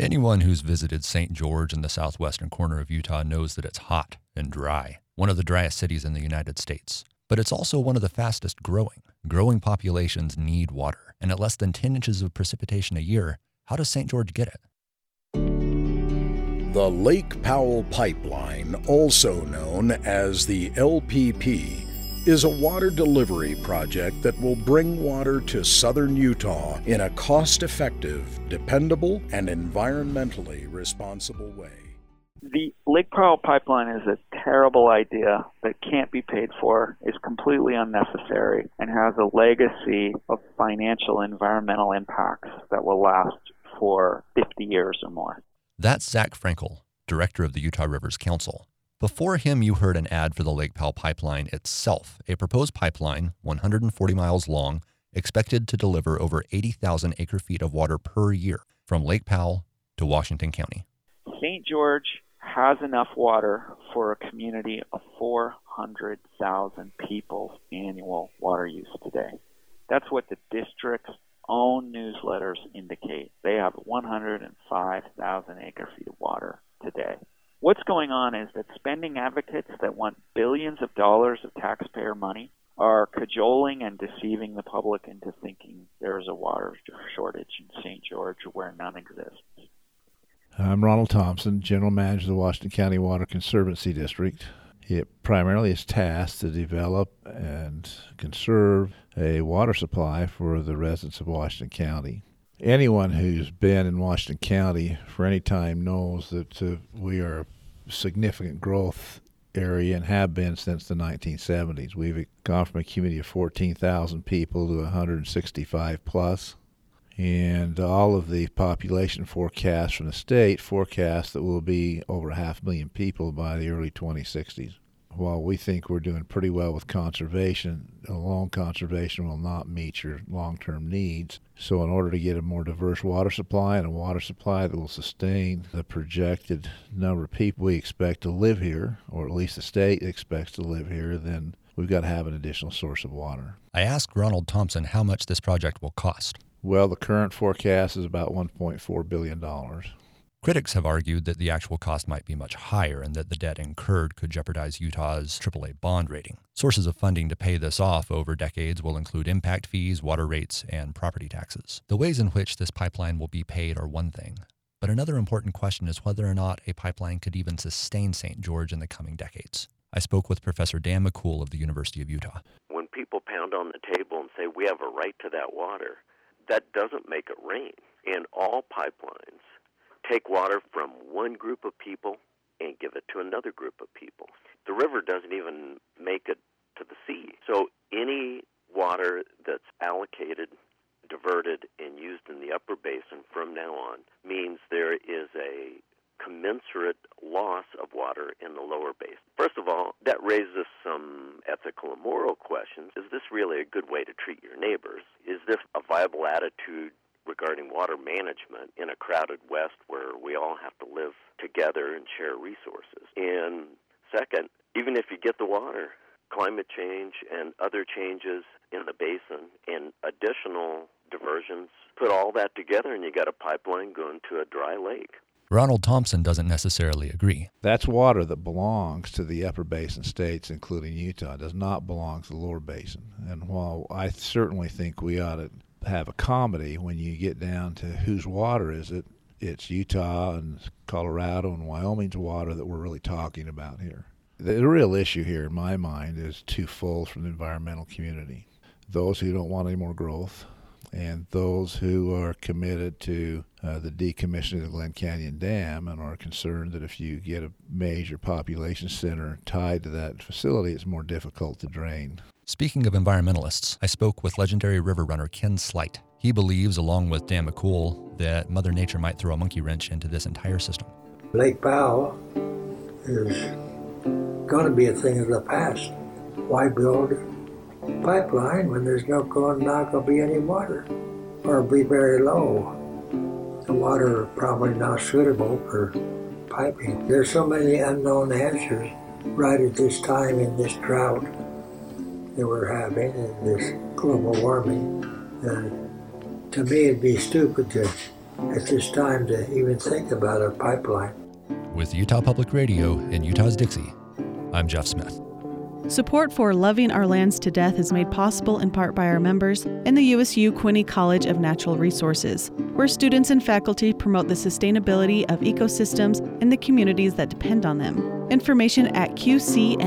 Anyone who's visited St. George in the southwestern corner of Utah knows that it's hot and dry, one of the driest cities in the United States. But it's also one of the fastest growing. Growing populations need water, and at less than 10 inches of precipitation a year, how does St. George get it? The Lake Powell Pipeline, also known as the LPP, is a water delivery project that will bring water to southern Utah in a cost effective, dependable, and environmentally responsible way. The Lake Powell pipeline is a terrible idea that can't be paid for, is completely unnecessary, and has a legacy of financial environmental impacts that will last for 50 years or more. That's Zach Frankel, director of the Utah Rivers Council. Before him, you heard an ad for the Lake Powell pipeline itself, a proposed pipeline 140 miles long, expected to deliver over 80,000 acre feet of water per year from Lake Powell to Washington County. St. George has enough water for a community of 400,000 people's annual water use today. That's what the district's own newsletters indicate. They have 105,000 acre feet of water today. What's going on is that spending advocates that want billions of dollars of taxpayer money are cajoling and deceiving the public into thinking there is a water shortage in St. George where none exists. I'm Ronald Thompson, General Manager of the Washington County Water Conservancy District. It primarily is tasked to develop and conserve a water supply for the residents of Washington County anyone who's been in Washington County for any time knows that uh, we are significant growth area and have been since the 1970s. We've gone from a community of 14,000 people to 165 plus. And all of the population forecasts from the state forecast that we'll be over half a million people by the early 2060s while we think we're doing pretty well with conservation, alone conservation will not meet your long term needs. So, in order to get a more diverse water supply and a water supply that will sustain the projected number of people we expect to live here, or at least the state expects to live here, then we've got to have an additional source of water. I asked Ronald Thompson how much this project will cost. Well, the current forecast is about $1.4 billion. Critics have argued that the actual cost might be much higher and that the debt incurred could jeopardize Utah's AAA bond rating. Sources of funding to pay this off over decades will include impact fees, water rates, and property taxes. The ways in which this pipeline will be paid are one thing, but another important question is whether or not a pipeline could even sustain St. George in the coming decades. I spoke with Professor Dan McCool of the University of Utah. When people pound on the table and say we have a right to that water, that doesn't make it rain. And all pipelines take water from one group of people and give it to another group of people. The river doesn't even make it to the sea. So any water that's allocated, diverted, and used in the upper basin from now on means there is a commensurate loss of water in the lower basin. First of all, that raises some ethical and moral questions. Is this really a good way to treat your neighbors? Is this a viable attitude regarding water management in a crowded West where we all have to live together and share resources. And second, even if you get the water, climate change and other changes in the basin and additional diversions, put all that together and you got a pipeline going to a dry lake. Ronald Thompson doesn't necessarily agree. That's water that belongs to the upper basin states, including Utah. It does not belong to the lower basin. And while I certainly think we ought to have a comedy when you get down to whose water is it. It's Utah and Colorado and Wyoming's water that we're really talking about here. The real issue here, in my mind, is twofold from the environmental community those who don't want any more growth, and those who are committed to uh, the decommissioning of the Glen Canyon Dam and are concerned that if you get a major population center tied to that facility, it's more difficult to drain. Speaking of environmentalists, I spoke with legendary river runner Ken Sleight. He believes, along with Dan McCool, that Mother Nature might throw a monkey wrench into this entire system. Lake Powell is going to be a thing of the past. Why build a pipeline when there's no going, not going to be any water or be very low? The water probably not suitable for piping. There's so many unknown answers right at this time in this drought that we're having and this global warming. And to me, it'd be stupid to it's just time to even think about a pipeline. With Utah Public Radio and Utah's Dixie, I'm Jeff Smith. Support for Loving Our Lands to Death is made possible in part by our members and the USU Quinney College of Natural Resources, where students and faculty promote the sustainability of ecosystems and the communities that depend on them. Information at qcnr.usu.edu.